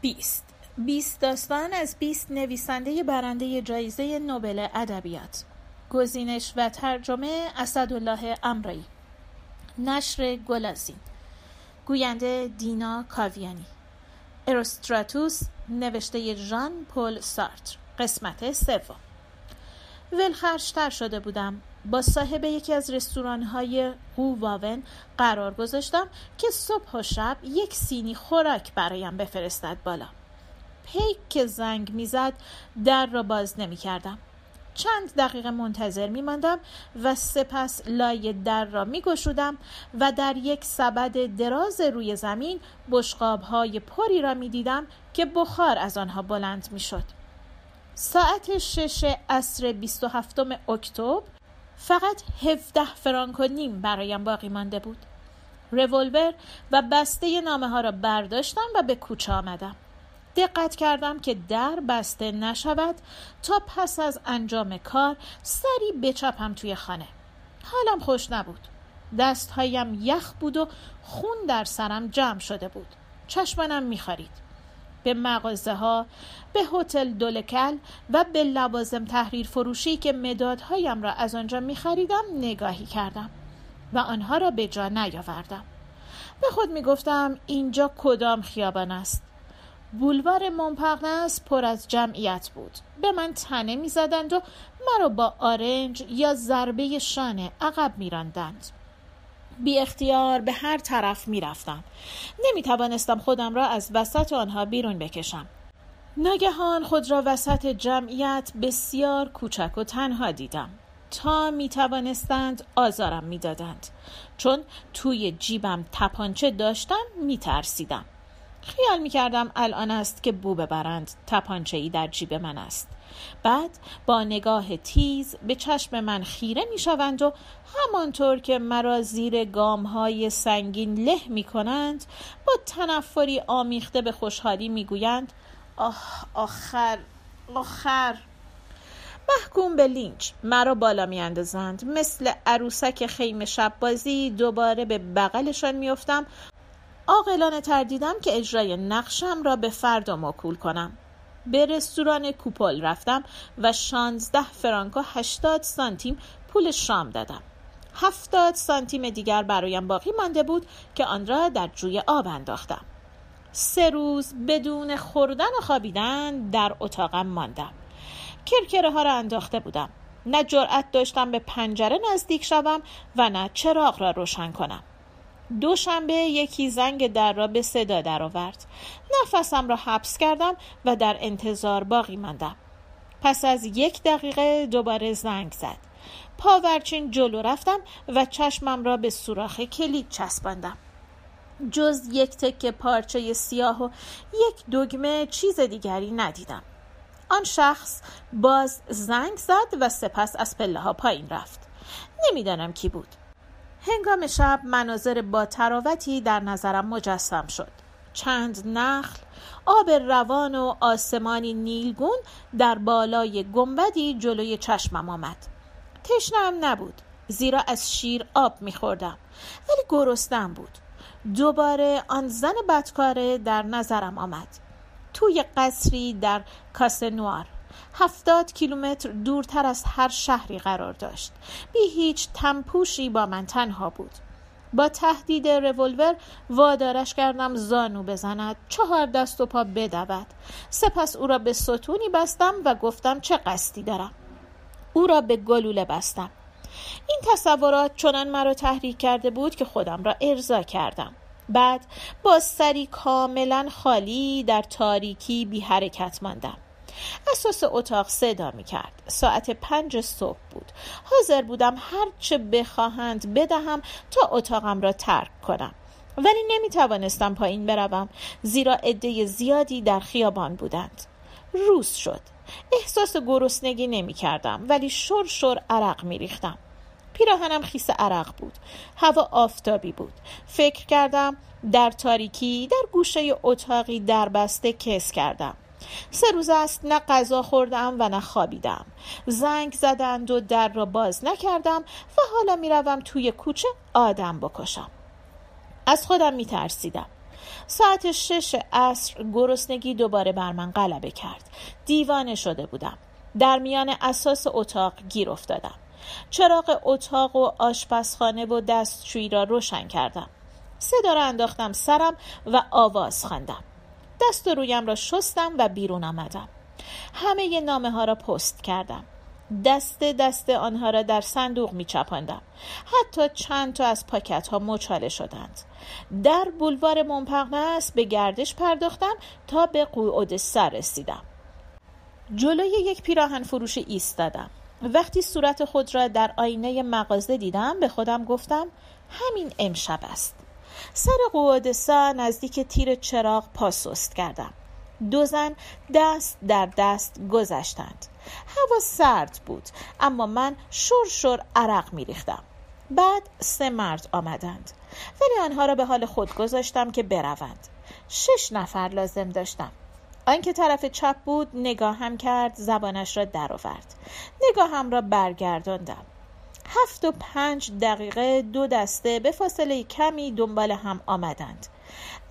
بیست. بیست داستان از بیست نویسنده برنده جایزه نوبل ادبیات. گزینش و ترجمه اسدالله امرایی نشر گلازین. گوینده دینا کاویانی. اروستراتوس نوشته ژان پل سارتر. قسمت سوم. ولخرشتر شده بودم. با صاحب یکی از رستوران های واون قرار گذاشتم که صبح و شب یک سینی خوراک برایم بفرستد بالا پیک که زنگ می‌زد در را باز نمی کردم چند دقیقه منتظر می ماندم و سپس لای در را می گشودم و در یک سبد دراز روی زمین بشقاب های پری را می دیدم که بخار از آنها بلند می شد. ساعت شش عصر 27 اکتبر فقط 17 فرانک و نیم برایم باقی مانده بود. رولور و بسته نامه ها را برداشتم و به کوچه آمدم. دقت کردم که در بسته نشود تا پس از انجام کار سری بچپم توی خانه حالم خوش نبود دستهایم یخ بود و خون در سرم جمع شده بود چشمانم میخارید به مغازه ها به هتل دولکل و به لوازم تحریر فروشی که مدادهایم را از آنجا می خریدم نگاهی کردم و آنها را به جا نیاوردم. به خود می گفتم اینجا کدام خیابان است؟ بولوار مونپرنس پر از جمعیت بود. به من تنه می زدند و مرا با آرنج یا ضربه شانه عقب می راندند. بی اختیار به هر طرف می رفتم. نمی توانستم خودم را از وسط آنها بیرون بکشم. ناگهان خود را وسط جمعیت بسیار کوچک و تنها دیدم. تا می توانستند آزارم می دادند. چون توی جیبم تپانچه داشتم می ترسیدم. خیال می کردم الان است که بو ببرند تپانچه ای در جیب من است. بعد با نگاه تیز به چشم من خیره می شوند و همانطور که مرا زیر گام های سنگین له می کنند با تنفری آمیخته به خوشحالی می گویند آه آخر آخر. محکوم به لینچ مرا بالا می اندازند مثل عروسک خیم شب بازی دوباره به بغلشان میافتم. عاقلانه تردیدم که اجرای نقشم را به فردا موکول کنم. به رستوران کوپل رفتم و 16 فرانک و 80 سانتیم پول شام دادم. هفتاد سانتیم دیگر برایم باقی مانده بود که آن را در جوی آب انداختم. سه روز بدون خوردن و خوابیدن در اتاقم ماندم. کرکره ها را انداخته بودم. نه جرأت داشتم به پنجره نزدیک شوم و نه چراغ را روشن کنم. دوشنبه یکی زنگ در را به صدا درآورد. نفسم را حبس کردم و در انتظار باقی ماندم. پس از یک دقیقه دوباره زنگ زد. پاورچین جلو رفتم و چشمم را به سوراخ کلید چسباندم. جز یک تکه پارچه سیاه و یک دگمه چیز دیگری ندیدم. آن شخص باز زنگ زد و سپس از پله ها پایین رفت. نمی‌دانم کی بود. هنگام شب مناظر با تراوتی در نظرم مجسم شد. چند نخل آب روان و آسمانی نیلگون در بالای گنبدی جلوی چشمم آمد. تشنم نبود زیرا از شیر آب میخوردم ولی گرستم بود. دوباره آن زن بدکاره در نظرم آمد. توی قصری در کاسنوار. هفتاد کیلومتر دورتر از هر شهری قرار داشت. بی هیچ تنپوشی با من تنها بود. با تهدید رولور وادارش کردم زانو بزند چهار دست و پا بدود. سپس او را به ستونی بستم و گفتم چه قصدی دارم. او را به گلوله بستم. این تصورات چنان مرا تحریک کرده بود که خودم را ارضا کردم. بعد با سری کاملا خالی در تاریکی بی حرکت ماندم. اساس اتاق صدا می کرد ساعت پنج صبح بود. حاضر بودم هرچه بخواهند بدهم تا اتاقم را ترک کنم. ولی نمی توانستم پایین بروم. زیرا عده زیادی در خیابان بودند. روز شد. احساس گرسنگی نمی کردم ولی شر شر عرق می ریختم پیراهنم خیس عرق بود. هوا آفتابی بود. فکر کردم در تاریکی در گوشه اتاقی دربسته کس کردم. سه روز است نه غذا خوردم و نه خوابیدم. زنگ زدند و در را باز نکردم و حالا می‌روم توی کوچه آدم بکشم. از خودم میترسیدم. ساعت شش عصر گرسنگی دوباره بر من غلبه کرد. دیوانه شده بودم. در میان اساس اتاق گیر افتادم. چراغ اتاق و آشپزخانه و دستشویی را روشن کردم. صدا را انداختم سرم و آواز خواندم. دست و رویم را شستم و بیرون آمدم. همه نامه ها را پست کردم. دست دست آنها را در صندوق می چپاندم. حتی چند تا از پاکت ها مچاله شدند. در بولوار مونپرنس به گردش پرداختم تا به قوعد سر رسیدم. جلوی یک پیراهن فروش ایستادم. وقتی صورت خود را در آینه مغازه دیدم به خودم گفتم همین امشب است. سر قوادسا نزدیک تیر چراغ پاسست کردم. دو زن دست در دست گذشتند. هوا سرد بود اما من شور شور عرق می ریختم. بعد سه مرد آمدند. ولی آنها را به حال خود گذاشتم که بروند. شش نفر لازم داشتم. آنکه طرف چپ بود نگاهم کرد زبانش را درآورد. نگاهم را برگرداندم. هفت و پنج دقیقه دو دسته به فاصله کمی دنبال هم آمدند.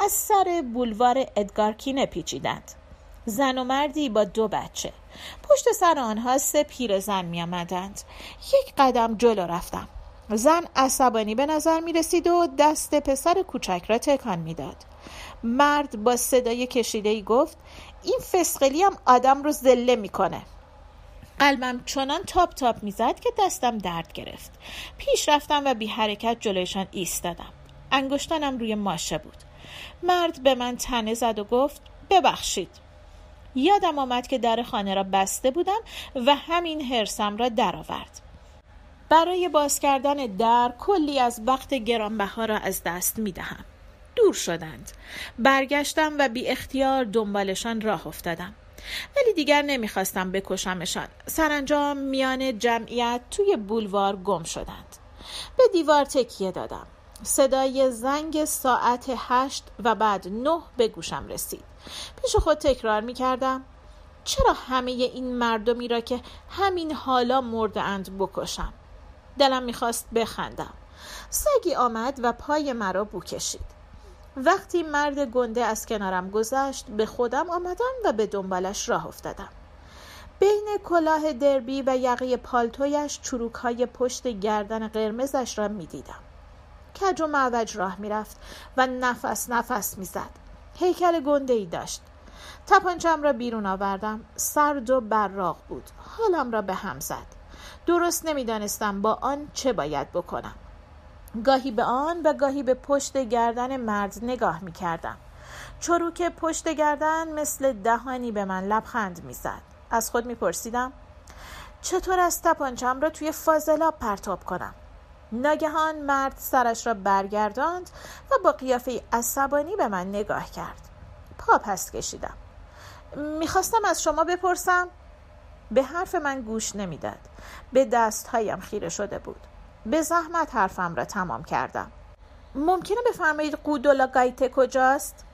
از سر بولوار ادگارکینه پیچیدند. زن و مردی با دو بچه. پشت سر آنها سه پیرزن می آمدند یک قدم جلو رفتم. زن عصبانی به نظر می رسید و دست پسر کوچک را تکان می‌داد. مرد با صدای کشیده گفت این فسقلی هم آدم رو زله می‌کنه. قلبم چنان تاپ تاپ می‌زد که دستم درد گرفت. پیش رفتم و بی حرکت جلویشان ایستادم. انگشتانم روی ماشه بود. مرد به من تنه زد و گفت ببخشید. یادم آمد که در خانه را بسته بودم و همین حرسم را درآورد. برای باز کردن در کلی از وقت گرانبها را از دست می دهم. دور شدند. برگشتم و بی اختیار دنبالشان راه افتادم. ولی دیگر نمی‌خواستم بکشمشان. سرانجام میان جمعیت توی بولوار گم شدند. به دیوار تکیه دادم. صدای زنگ ساعت هشت و بعد نه به گوشم رسید. پیش خود تکرار می‌کردم چرا همه این مردمی را که همین حالا مرده اند بکشم؟ دلم می‌خواست بخندم. سگی آمد و پای مرا بو کشید. وقتی مرد گنده از کنارم گذشت به خودم آمدم و به دنبالش راه افتادم بین کلاه دربی و یقه پالتویش چروک های پشت گردن قرمزش را می دیدم. کج و معوج راه می رفت و نفس نفس می زد. هیکل گنده ای داشت. تپانچم را بیرون آوردم. سرد و براق بود. حالم را به هم زد. درست نمی‌دانستم با آن چه باید بکنم. گاهی به آن و گاهی به پشت گردن مرد نگاه می کردم. چروک پشت گردن مثل دهانی به من لبخند می‌زد. از خود میپرسیدم چطور از تپانچم را توی فاضلاب پرتاب کنم؟ ناگهان مرد سرش را برگرداند و با قیافه عصبانی به من نگاه کرد. پا پس کشیدم. می‌خواستم از شما بپرسم؟ به حرف من گوش نمی‌داد. به دستهایم خیره شده بود. به زحمت حرفم را تمام کردم. ممکنه بفرمایید قودولا گایته کجاست؟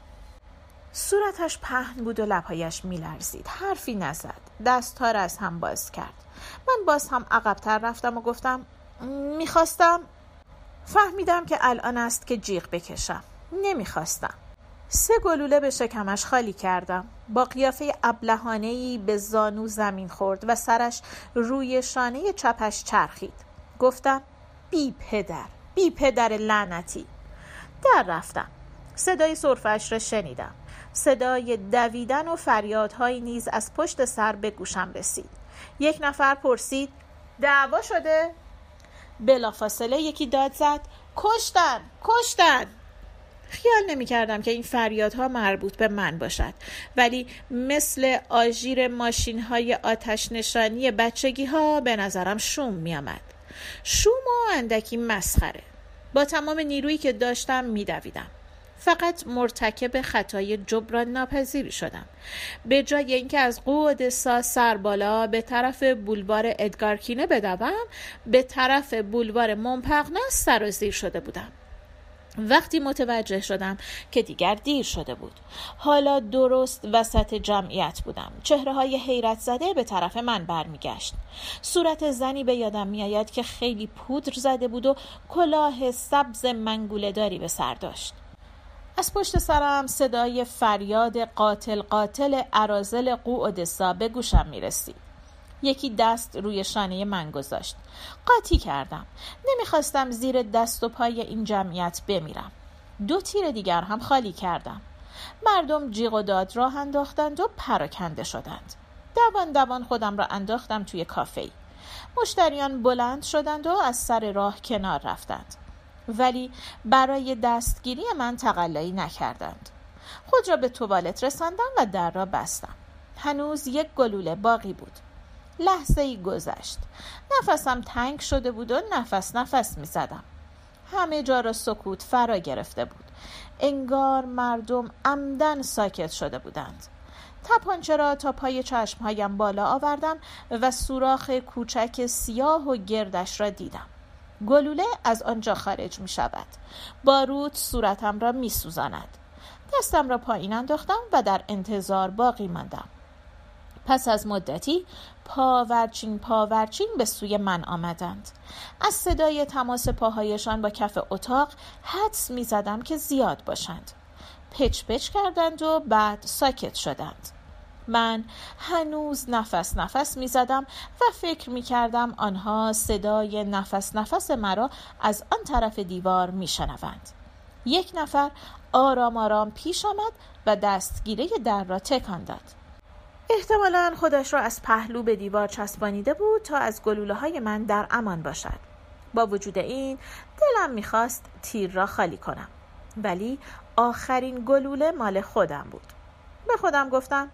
صورتش پهن بود و لبهایش میلرزید. حرفی نزد. دستها را از هم باز کرد. من باز هم عقبتر رفتم و گفتم می‌خواستم؟ فهمیدم که الان است که جیغ بکشم. نمی‌خواستم. سه گلوله به شکمش خالی کردم. با قیافه ابلهانهای به زانو زمین خورد و سرش روی شانه چپش چرخید. گفتم بی پدر بی پدر لعنتی. در رفتم. صدای صرفش را شنیدم. صدای دویدن و فریادهایی نیز از پشت سر به گوشم رسید. یک نفر پرسید دعوا شده؟ بلافاصله یکی داد زد کشتن کشتن. خیال نمی کردم که این فریادها مربوط به من باشد. ولی مثل آژیر ماشین های آتش نشانی بچگی ها به نظرم شوم می آمد. شوم و اندکی مسخره. با تمام نیرویی که داشتم میدویدم. فقط مرتکب خطای جبران ناپذیری شدم. به جای اینکه از قود سا سر بالا به طرف بولوار ادگارکینه بدوم به طرف بولوار مونپغنس سرازیر شده بودم. وقتی متوجه شدم که دیگر دیر شده بود. حالا درست وسط جمعیت بودم. چهره های حیرت زده به طرف من برمیگشت. صورت زنی به یادم میآید که خیلی پودر زده بود و کلاه سبز منگوله داری به سر داشت. از پشت سرم صدای فریاد قاتل قاتل عرازل قوعدسا به گوشم می‌رسید. یکی دست روی شانه من گذاشت. قاطی کردم. نمی‌خواستم زیر دست و پای این جمعیت بمیرم. دو تیر دیگر هم خالی کردم. مردم جیغ و داد راه انداختند و پراکنده شدند. دوان دوان خودم را انداختم توی کافه مشتریان بلند شدند و از سر راه کنار رفتند. ولی برای دستگیری من تقلایی نکردند. خود را به توالت رساندم و در را بستم. هنوز یک گلوله باقی بود. لحظه ای گذشت. نفسم تنگ شده بود و نفس نفس می زدم همه جا را سکوت فرا گرفته بود. انگار مردم عمدن ساکت شده بودند. تپانچه را تا پای چشمهایم بالا آوردم و سوراخ کوچک سیاه و گردش را دیدم. گلوله از آنجا خارج می شود بارود صورتم را می سوزاند دستم را پایین انداختم و در انتظار باقی ماندم. پس از مدتی پاورچین پاورچین به سوی من آمدند از صدای تماس پاهایشان با کف اتاق حدس می زدم که زیاد باشند پچ پچ کردند و بعد ساکت شدند من هنوز نفس نفس می زدم و فکر می کردم آنها صدای نفس نفس مرا از آن طرف دیوار می شنوند. یک نفر آرام آرام پیش آمد و دستگیره در را تکان داد. احتمالا خودش را از پهلو به دیوار چسبانیده بود تا از گلوله های من در امان باشد. با وجود این دلم می‌خواست تیر را خالی کنم. ولی آخرین گلوله مال خودم بود. به خودم گفتم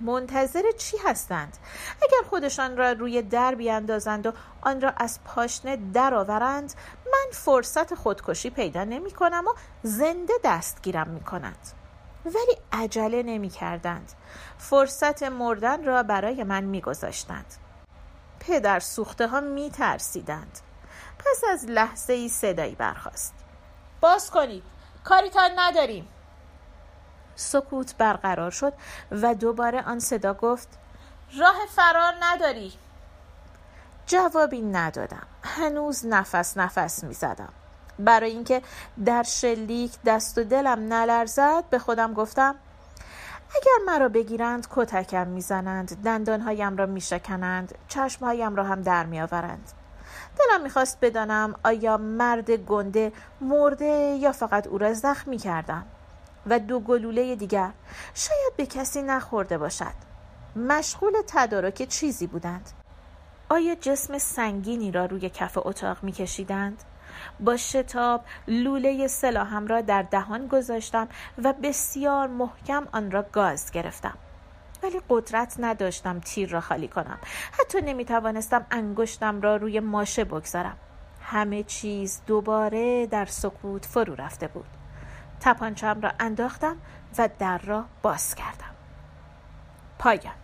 منتظر چی هستند اگر خودشان را روی در بیاندازند و آن را از پاشنه درآورند من فرصت خودکشی پیدا نمی کنم و زنده دستگیرم می کنند ولی عجله نمی کردند فرصت مردن را برای من می گذاشتند پدر سوخته ها می ترسیدند پس از لحظه ای صدایی برخواست باز کنید. کاریتان نداریم. سکوت برقرار شد و دوباره آن صدا گفت راه فرار نداری. جوابی ندادم. هنوز نفس نفس می زدم برای اینکه در شلیک دست و دلم نلرزد به خودم گفتم اگر مرا بگیرند کتکم می‌زنند دندانهایم را میشکنند چشمهایم را هم در میآورند. دلم می‌خواست بدانم آیا مرد گنده مرده یا فقط او را زخمی کردم. و دو گلوله دیگر شاید به کسی نخورده باشد. مشغول تدارک چیزی بودند. آیا جسم سنگینی را روی کف اتاق میکشیدند؟ با شتاب لوله سلاحم را در دهان گذاشتم و بسیار محکم آن را گاز گرفتم. ولی قدرت نداشتم تیر را خالی کنم. حتی نمی توانستم انگشتم را روی ماشه بگذارم. همه چیز دوباره در سکوت فرو رفته بود. تپانچم را انداختم و در را باز کردم. پایان.